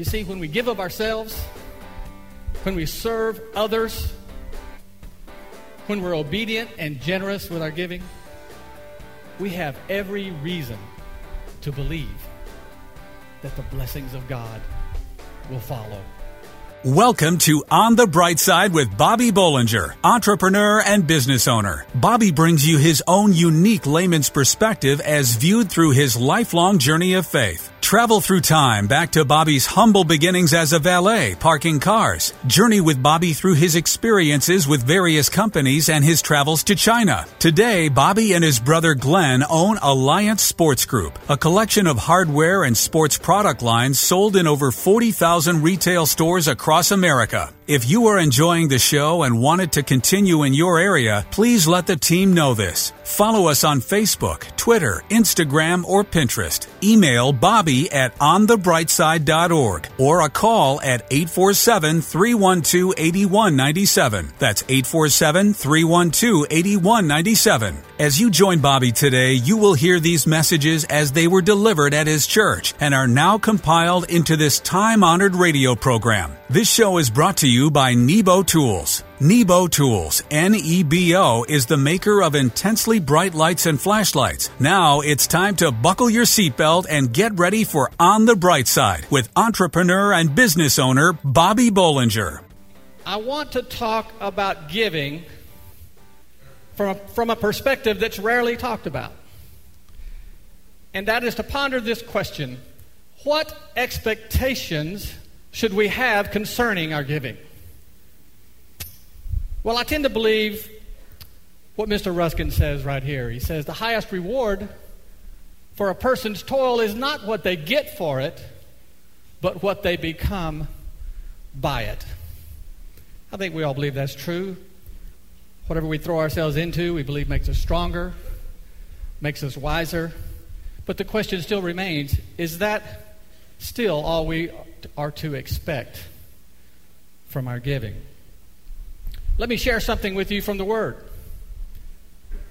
You see, when we give of ourselves, when we serve others, when we're obedient and generous with our giving, we have every reason to believe that the blessings of God will follow. Welcome to On the Bright Side with Bobby Bollinger, entrepreneur and business owner. Bobby brings you his own unique layman's perspective as viewed through his lifelong journey of faith. Travel through time back to Bobby's humble beginnings as a valet parking cars. Journey with Bobby through his experiences with various companies and his travels to China. Today, Bobby and his brother Glenn own Alliance Sports Group, a collection of hardware and sports product lines sold in over 40,000 retail stores across America. If you are enjoying the show and want it to continue in your area, please let the team know this. Follow us on Facebook, Twitter, Instagram, or Pinterest. Email Bobby at onthebrightside.org or a call at 847 312 8197. That's 847 312 8197. As you join Bobby today, you will hear these messages as they were delivered at his church and are now compiled into this time honored radio program. This show is brought to you by Nebo Tools. Nebo Tools, N-E-B-O, is the maker of intensely bright lights and flashlights. Now it's time to buckle your seatbelt and get ready for On the Bright Side with entrepreneur and business owner Bobby Bollinger. I want to talk about giving from a, from a perspective that's rarely talked about. And that is to ponder this question What expectations should we have concerning our giving? Well, I tend to believe what Mr. Ruskin says right here. He says the highest reward for a person's toil is not what they get for it, but what they become by it. I think we all believe that's true. Whatever we throw ourselves into, we believe makes us stronger, makes us wiser. But the question still remains is that still all we are to expect from our giving? Let me share something with you from the Word.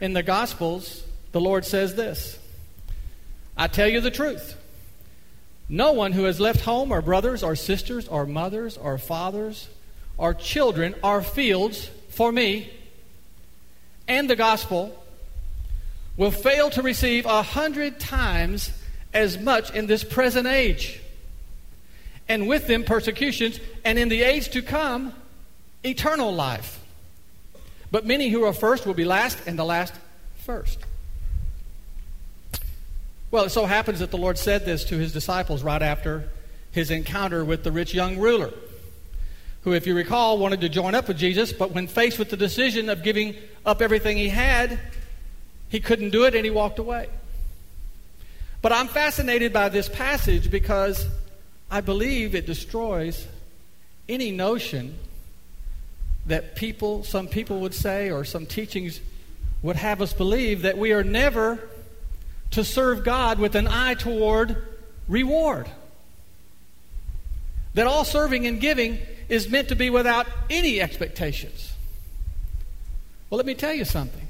In the Gospels, the Lord says this I tell you the truth. No one who has left home or brothers or sisters or mothers or fathers or children or fields for me and the gospel will fail to receive a hundred times as much in this present age, and with them persecutions, and in the age to come, eternal life. But many who are first will be last, and the last first. Well, it so happens that the Lord said this to his disciples right after his encounter with the rich young ruler who, if you recall, wanted to join up with Jesus, but when faced with the decision of giving up everything he had, he couldn't do it and he walked away. But I'm fascinated by this passage because I believe it destroys any notion that people, some people would say, or some teachings would have us believe that we are never to serve God with an eye toward reward. That all serving and giving is meant to be without any expectations. Well, let me tell you something.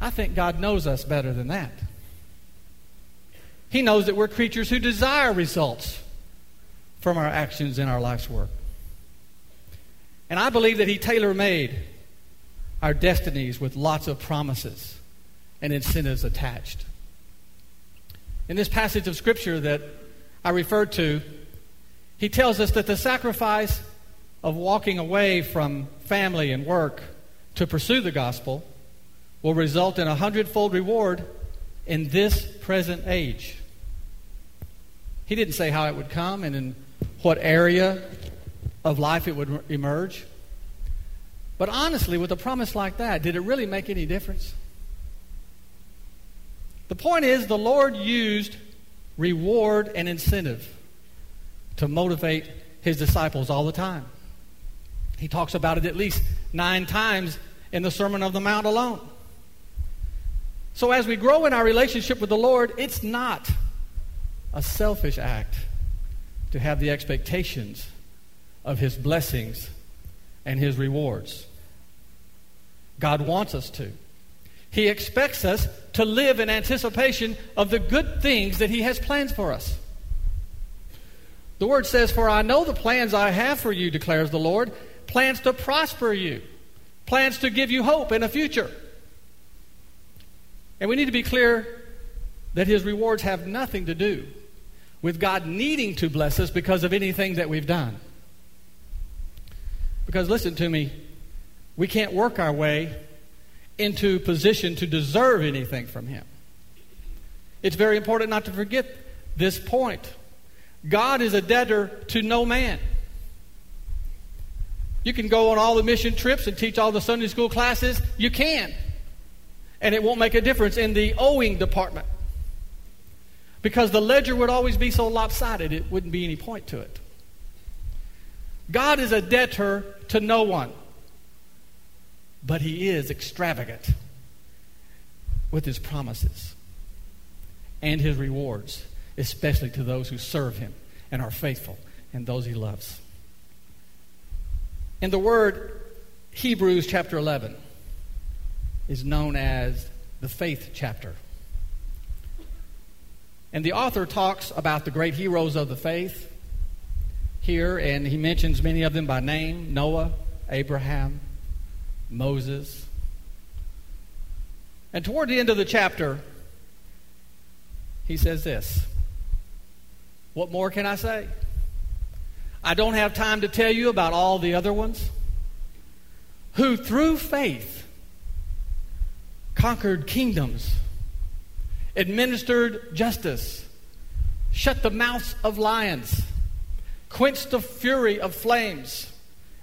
I think God knows us better than that. He knows that we're creatures who desire results from our actions in our life's work. And I believe that He tailor made our destinies with lots of promises and incentives attached. In this passage of Scripture that I referred to, he tells us that the sacrifice of walking away from family and work to pursue the gospel will result in a hundredfold reward in this present age. He didn't say how it would come and in what area of life it would emerge. But honestly, with a promise like that, did it really make any difference? The point is, the Lord used reward and incentive to motivate his disciples all the time. He talks about it at least nine times in the Sermon of the Mount alone. So, as we grow in our relationship with the Lord, it's not a selfish act to have the expectations of His blessings and His rewards. God wants us to. He expects us to live in anticipation of the good things that He has planned for us. The word says, For I know the plans I have for you, declares the Lord plans to prosper you, plans to give you hope in a future. And we need to be clear that his rewards have nothing to do with God needing to bless us because of anything that we've done. Because listen to me, we can't work our way into position to deserve anything from him. It's very important not to forget this point. God is a debtor to no man. You can go on all the mission trips and teach all the Sunday school classes. You can. And it won't make a difference in the owing department. Because the ledger would always be so lopsided, it wouldn't be any point to it. God is a debtor to no one, but he is extravagant with his promises and his rewards, especially to those who serve him and are faithful and those he loves. And the word Hebrews chapter 11 is known as the faith chapter. And the author talks about the great heroes of the faith here, and he mentions many of them by name Noah, Abraham, Moses. And toward the end of the chapter, he says this What more can I say? I don't have time to tell you about all the other ones who, through faith, conquered kingdoms, administered justice, shut the mouths of lions, quenched the fury of flames,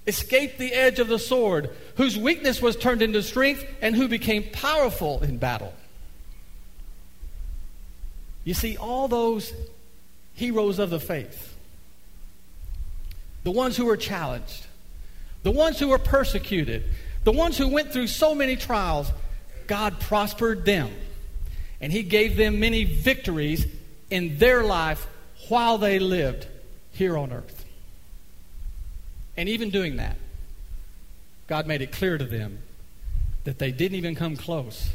escaped the edge of the sword, whose weakness was turned into strength, and who became powerful in battle. You see, all those heroes of the faith the ones who were challenged, the ones who were persecuted, the ones who went through so many trials, God prospered them. And He gave them many victories in their life while they lived here on earth. And even doing that, God made it clear to them that they didn't even come close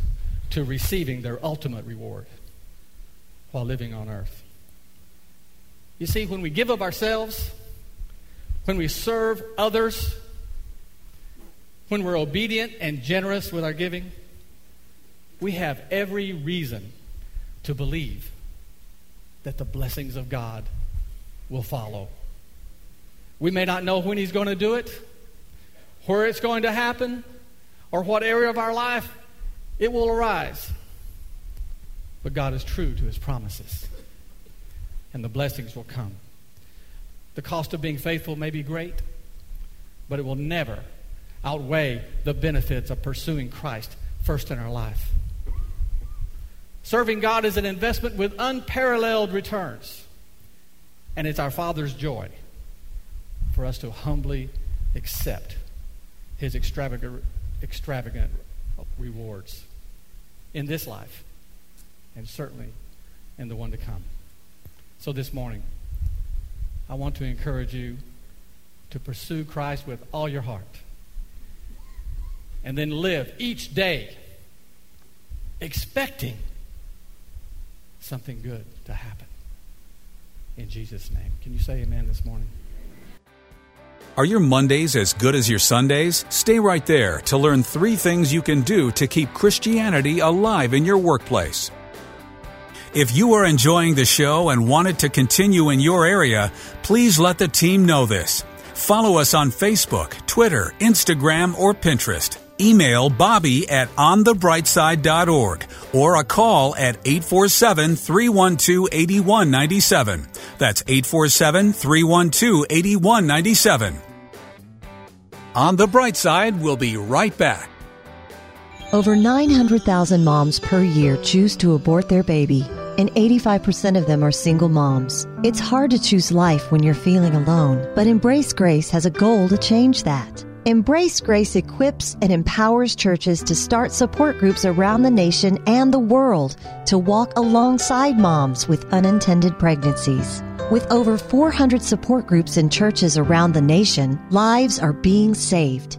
to receiving their ultimate reward while living on earth. You see, when we give of ourselves, when we serve others, when we're obedient and generous with our giving, we have every reason to believe that the blessings of God will follow. We may not know when He's going to do it, where it's going to happen, or what area of our life it will arise. But God is true to His promises, and the blessings will come. The cost of being faithful may be great, but it will never outweigh the benefits of pursuing Christ first in our life. Serving God is an investment with unparalleled returns, and it's our Father's joy for us to humbly accept His extravagant, extravagant rewards in this life and certainly in the one to come. So this morning, I want to encourage you to pursue Christ with all your heart. And then live each day expecting something good to happen. In Jesus' name. Can you say amen this morning? Are your Mondays as good as your Sundays? Stay right there to learn three things you can do to keep Christianity alive in your workplace. If you are enjoying the show and want it to continue in your area, please let the team know this. Follow us on Facebook, Twitter, Instagram, or Pinterest. Email Bobby at onthebrightside.org or a call at 847 312 8197. That's 847 312 8197. On the Bright Side, we'll be right back. Over 900,000 moms per year choose to abort their baby and 85% of them are single moms. It's hard to choose life when you're feeling alone, but Embrace Grace has a goal to change that. Embrace Grace equips and empowers churches to start support groups around the nation and the world to walk alongside moms with unintended pregnancies. With over 400 support groups in churches around the nation, lives are being saved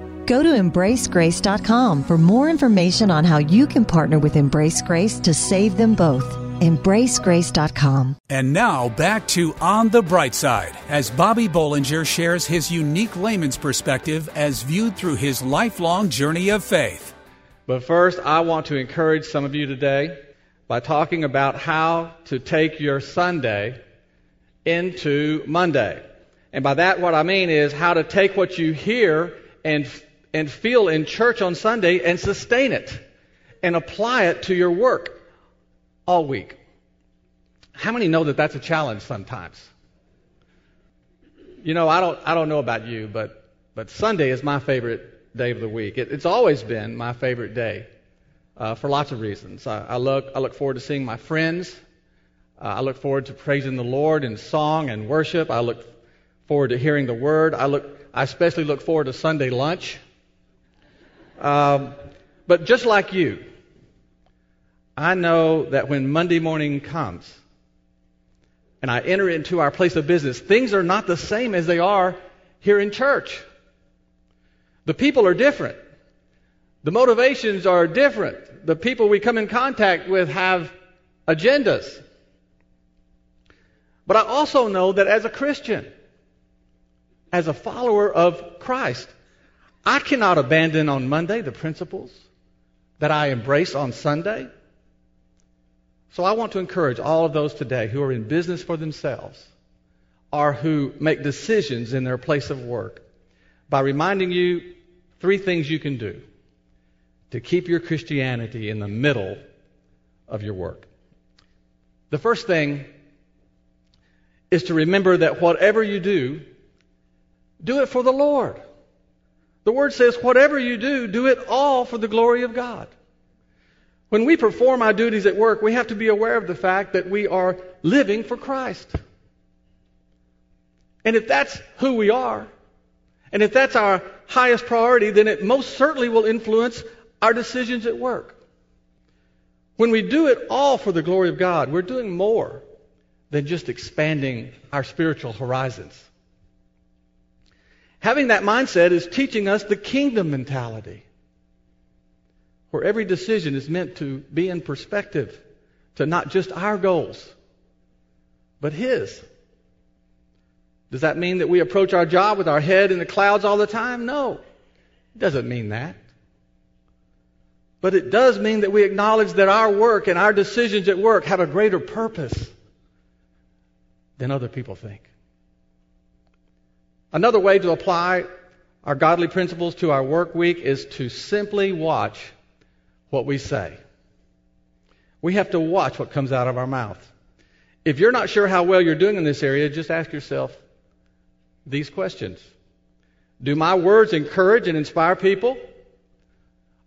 Go to embracegrace.com for more information on how you can partner with Embrace Grace to save them both. EmbraceGrace.com. And now back to On the Bright Side as Bobby Bollinger shares his unique layman's perspective as viewed through his lifelong journey of faith. But first, I want to encourage some of you today by talking about how to take your Sunday into Monday. And by that, what I mean is how to take what you hear and, and feel in church on Sunday and sustain it and apply it to your work all week. How many know that that's a challenge sometimes? You know, I don't, I don't know about you, but, but Sunday is my favorite day of the week. It, it's always been my favorite day uh, for lots of reasons. I, I, look, I look forward to seeing my friends. Uh, I look forward to praising the Lord in song and worship. I look forward to hearing the Word. I look, I especially look forward to Sunday lunch. Um, but just like you, I know that when Monday morning comes and I enter into our place of business, things are not the same as they are here in church. The people are different. The motivations are different. The people we come in contact with have agendas. But I also know that as a Christian, as a follower of Christ, I cannot abandon on Monday the principles that I embrace on Sunday. So I want to encourage all of those today who are in business for themselves or who make decisions in their place of work by reminding you three things you can do to keep your Christianity in the middle of your work. The first thing is to remember that whatever you do, do it for the Lord. The Word says, whatever you do, do it all for the glory of God. When we perform our duties at work, we have to be aware of the fact that we are living for Christ. And if that's who we are, and if that's our highest priority, then it most certainly will influence our decisions at work. When we do it all for the glory of God, we're doing more than just expanding our spiritual horizons. Having that mindset is teaching us the kingdom mentality, where every decision is meant to be in perspective to not just our goals, but His. Does that mean that we approach our job with our head in the clouds all the time? No. It doesn't mean that. But it does mean that we acknowledge that our work and our decisions at work have a greater purpose than other people think. Another way to apply our godly principles to our work week is to simply watch what we say. We have to watch what comes out of our mouth. If you're not sure how well you're doing in this area, just ask yourself these questions. Do my words encourage and inspire people?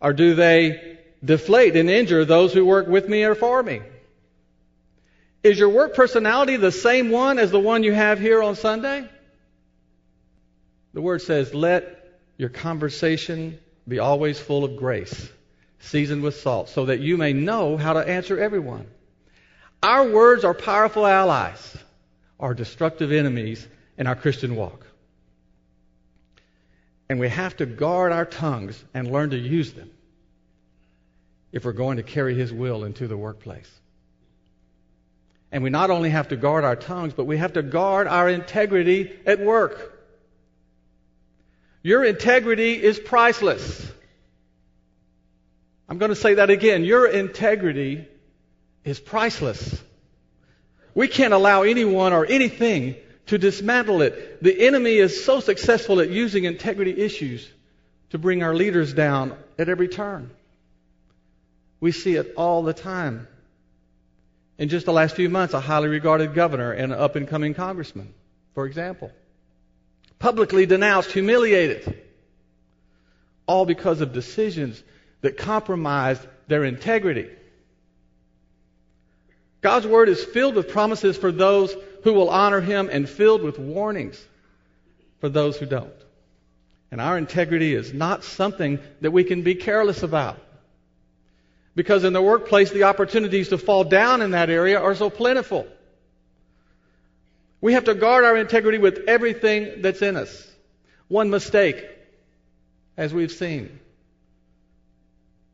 Or do they deflate and injure those who work with me or for me? Is your work personality the same one as the one you have here on Sunday? The word says, let your conversation be always full of grace, seasoned with salt, so that you may know how to answer everyone. Our words are powerful allies, our destructive enemies in our Christian walk. And we have to guard our tongues and learn to use them if we're going to carry His will into the workplace. And we not only have to guard our tongues, but we have to guard our integrity at work. Your integrity is priceless. I'm going to say that again. Your integrity is priceless. We can't allow anyone or anything to dismantle it. The enemy is so successful at using integrity issues to bring our leaders down at every turn. We see it all the time. In just the last few months, a highly regarded governor and an up and coming congressman, for example, publicly denounced, humiliated, all because of decisions that compromised their integrity. God's Word is filled with promises for those who will honor Him and filled with warnings for those who don't. And our integrity is not something that we can be careless about. Because in the workplace, the opportunities to fall down in that area are so plentiful. We have to guard our integrity with everything that's in us. One mistake, as we've seen,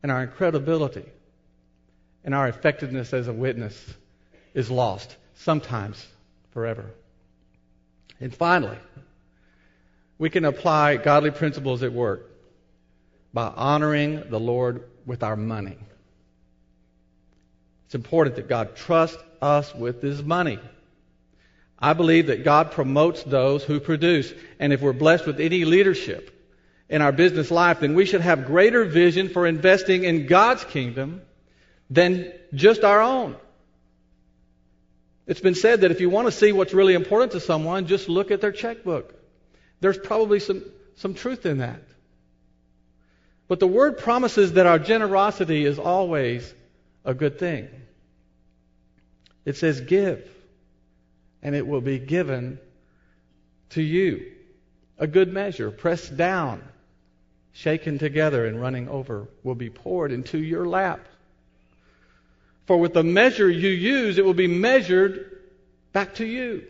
and our credibility and our effectiveness as a witness is lost, sometimes forever. And finally, we can apply godly principles at work by honoring the Lord with our money. It's important that God trust us with His money. I believe that God promotes those who produce. And if we're blessed with any leadership in our business life, then we should have greater vision for investing in God's kingdom than just our own. It's been said that if you want to see what's really important to someone, just look at their checkbook. There's probably some, some truth in that. But the word promises that our generosity is always a good thing. It says, Give, and it will be given to you. A good measure, pressed down, shaken together, and running over, will be poured into your lap. For with the measure you use, it will be measured back to you.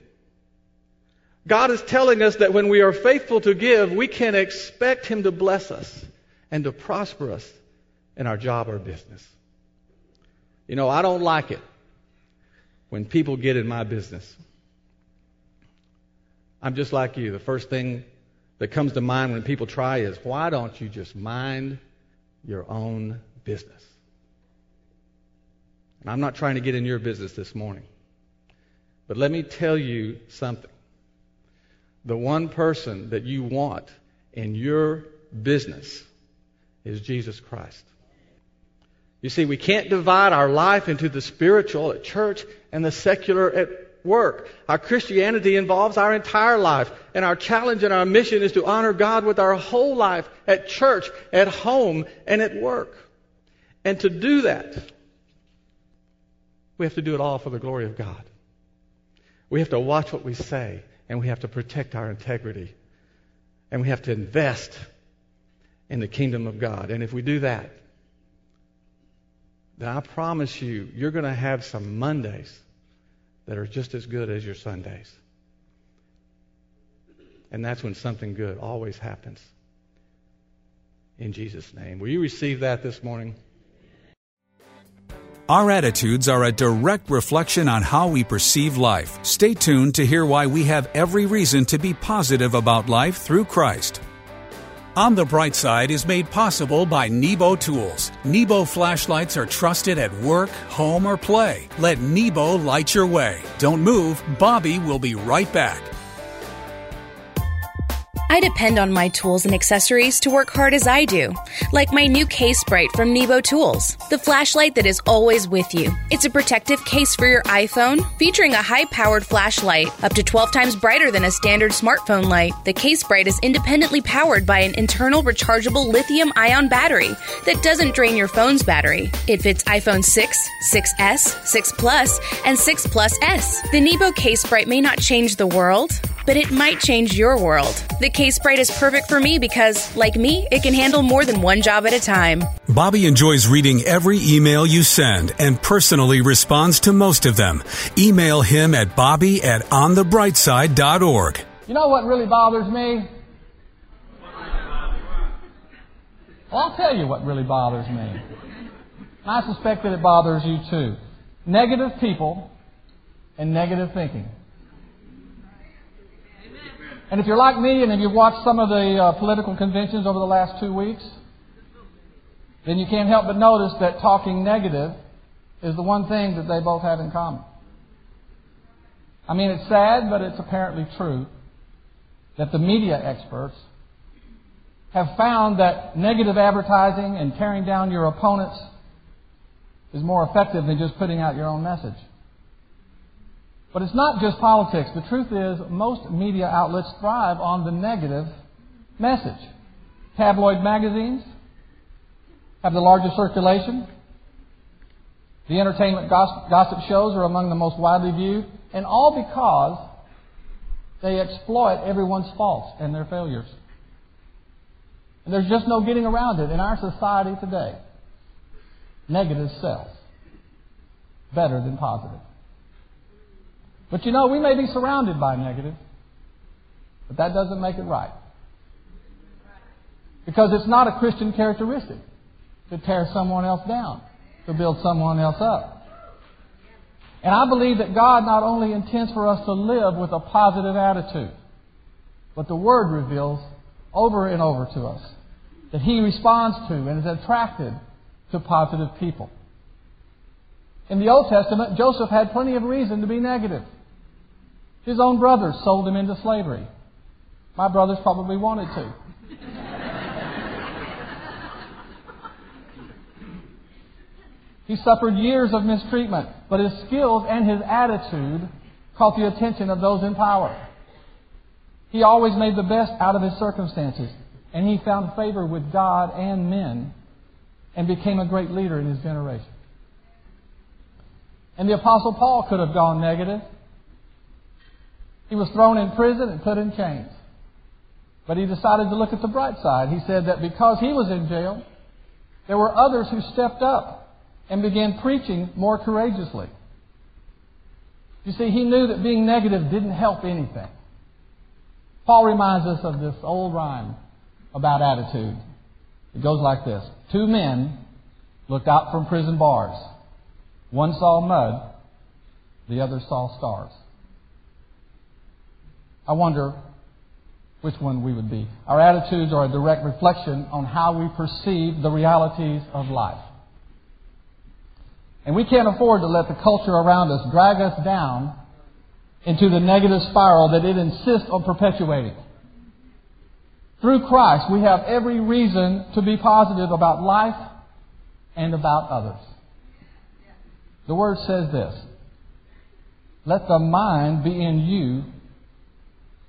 God is telling us that when we are faithful to give, we can expect Him to bless us and to prosper us in our job or business. You know, I don't like it when people get in my business. I'm just like you. The first thing that comes to mind when people try is, why don't you just mind your own business? And I'm not trying to get in your business this morning. But let me tell you something the one person that you want in your business is Jesus Christ. You see, we can't divide our life into the spiritual at church and the secular at work. Our Christianity involves our entire life, and our challenge and our mission is to honor God with our whole life at church, at home, and at work. And to do that, we have to do it all for the glory of God. We have to watch what we say and we have to protect our integrity. And we have to invest in the kingdom of God. And if we do that, then I promise you, you're going to have some Mondays that are just as good as your Sundays. And that's when something good always happens. In Jesus' name. Will you receive that this morning? Our attitudes are a direct reflection on how we perceive life. Stay tuned to hear why we have every reason to be positive about life through Christ. On the Bright Side is made possible by Nebo Tools. Nebo flashlights are trusted at work, home, or play. Let Nebo light your way. Don't move, Bobby will be right back. I depend on my tools and accessories to work hard as I do, like my new CaseBrite from Nebo Tools, the flashlight that is always with you. It's a protective case for your iPhone, featuring a high powered flashlight, up to 12 times brighter than a standard smartphone light. The CaseBrite is independently powered by an internal rechargeable lithium ion battery that doesn't drain your phone's battery. It fits iPhone 6, 6S, 6 Plus, and 6 Plus S. The Nebo CaseBrite may not change the world, but it might change your world. The CaseBrite is perfect for me because, like me, it can handle more than one job at a time. Bobby enjoys reading every email you send and personally responds to most of them. Email him at bobby at onthebrightside.org. You know what really bothers me? Well, I'll tell you what really bothers me. I suspect that it bothers you too. Negative people and negative thinking. And if you're like me and if you've watched some of the uh, political conventions over the last two weeks, then you can't help but notice that talking negative is the one thing that they both have in common. I mean, it's sad, but it's apparently true that the media experts have found that negative advertising and tearing down your opponents is more effective than just putting out your own message. But it's not just politics. The truth is, most media outlets thrive on the negative message. Tabloid magazines have the largest circulation. The entertainment gossip shows are among the most widely viewed, and all because they exploit everyone's faults and their failures. And there's just no getting around it in our society today. Negative sells better than positive. But you know, we may be surrounded by negative, but that doesn't make it right. Because it's not a Christian characteristic to tear someone else down, to build someone else up. And I believe that God not only intends for us to live with a positive attitude, but the Word reveals over and over to us that He responds to and is attracted to positive people. In the Old Testament, Joseph had plenty of reason to be negative. His own brothers sold him into slavery. My brothers probably wanted to. he suffered years of mistreatment, but his skills and his attitude caught the attention of those in power. He always made the best out of his circumstances, and he found favor with God and men and became a great leader in his generation. And the Apostle Paul could have gone negative. He was thrown in prison and put in chains. But he decided to look at the bright side. He said that because he was in jail, there were others who stepped up and began preaching more courageously. You see, he knew that being negative didn't help anything. Paul reminds us of this old rhyme about attitude. It goes like this Two men looked out from prison bars. One saw mud, the other saw stars. I wonder which one we would be. Our attitudes are a direct reflection on how we perceive the realities of life. And we can't afford to let the culture around us drag us down into the negative spiral that it insists on perpetuating. Through Christ, we have every reason to be positive about life and about others. The Word says this Let the mind be in you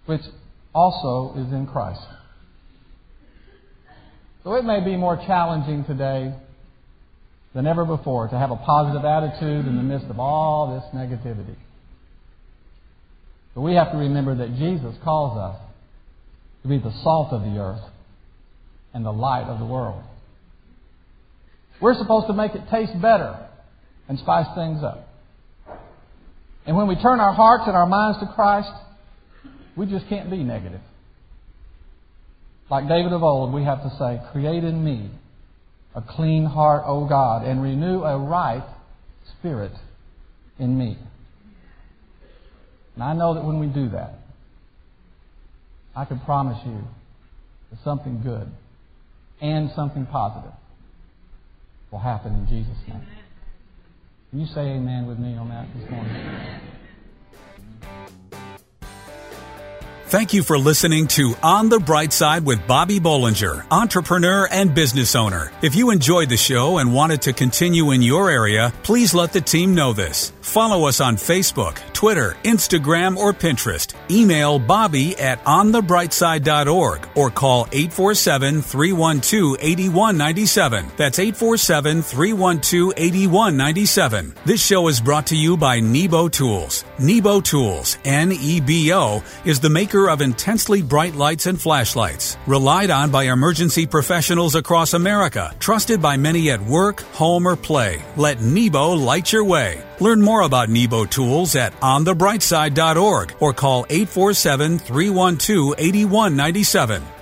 which also is in Christ. So it may be more challenging today than ever before to have a positive attitude in the midst of all this negativity. But we have to remember that Jesus calls us to be the salt of the earth and the light of the world. We're supposed to make it taste better and spice things up. And when we turn our hearts and our minds to Christ, we just can't be negative. Like David of old, we have to say, Create in me a clean heart, O God, and renew a right spirit in me. And I know that when we do that, I can promise you that something good and something positive will happen in Jesus' name. Can you say amen with me on that this morning? Thank you for listening to On the Bright Side with Bobby Bollinger, entrepreneur and business owner. If you enjoyed the show and wanted to continue in your area, please let the team know this. Follow us on Facebook, Twitter, Instagram, or Pinterest. Email Bobby at onthebrightside.org or call 847 312 8197. That's 847 312 8197. This show is brought to you by Nebo Tools. Nebo Tools, N E B O, is the maker of intensely bright lights and flashlights. Relied on by emergency professionals across America. Trusted by many at work, home, or play. Let Nebo light your way. Learn more about Nebo tools at onthebrightside.org or call 847 312 8197.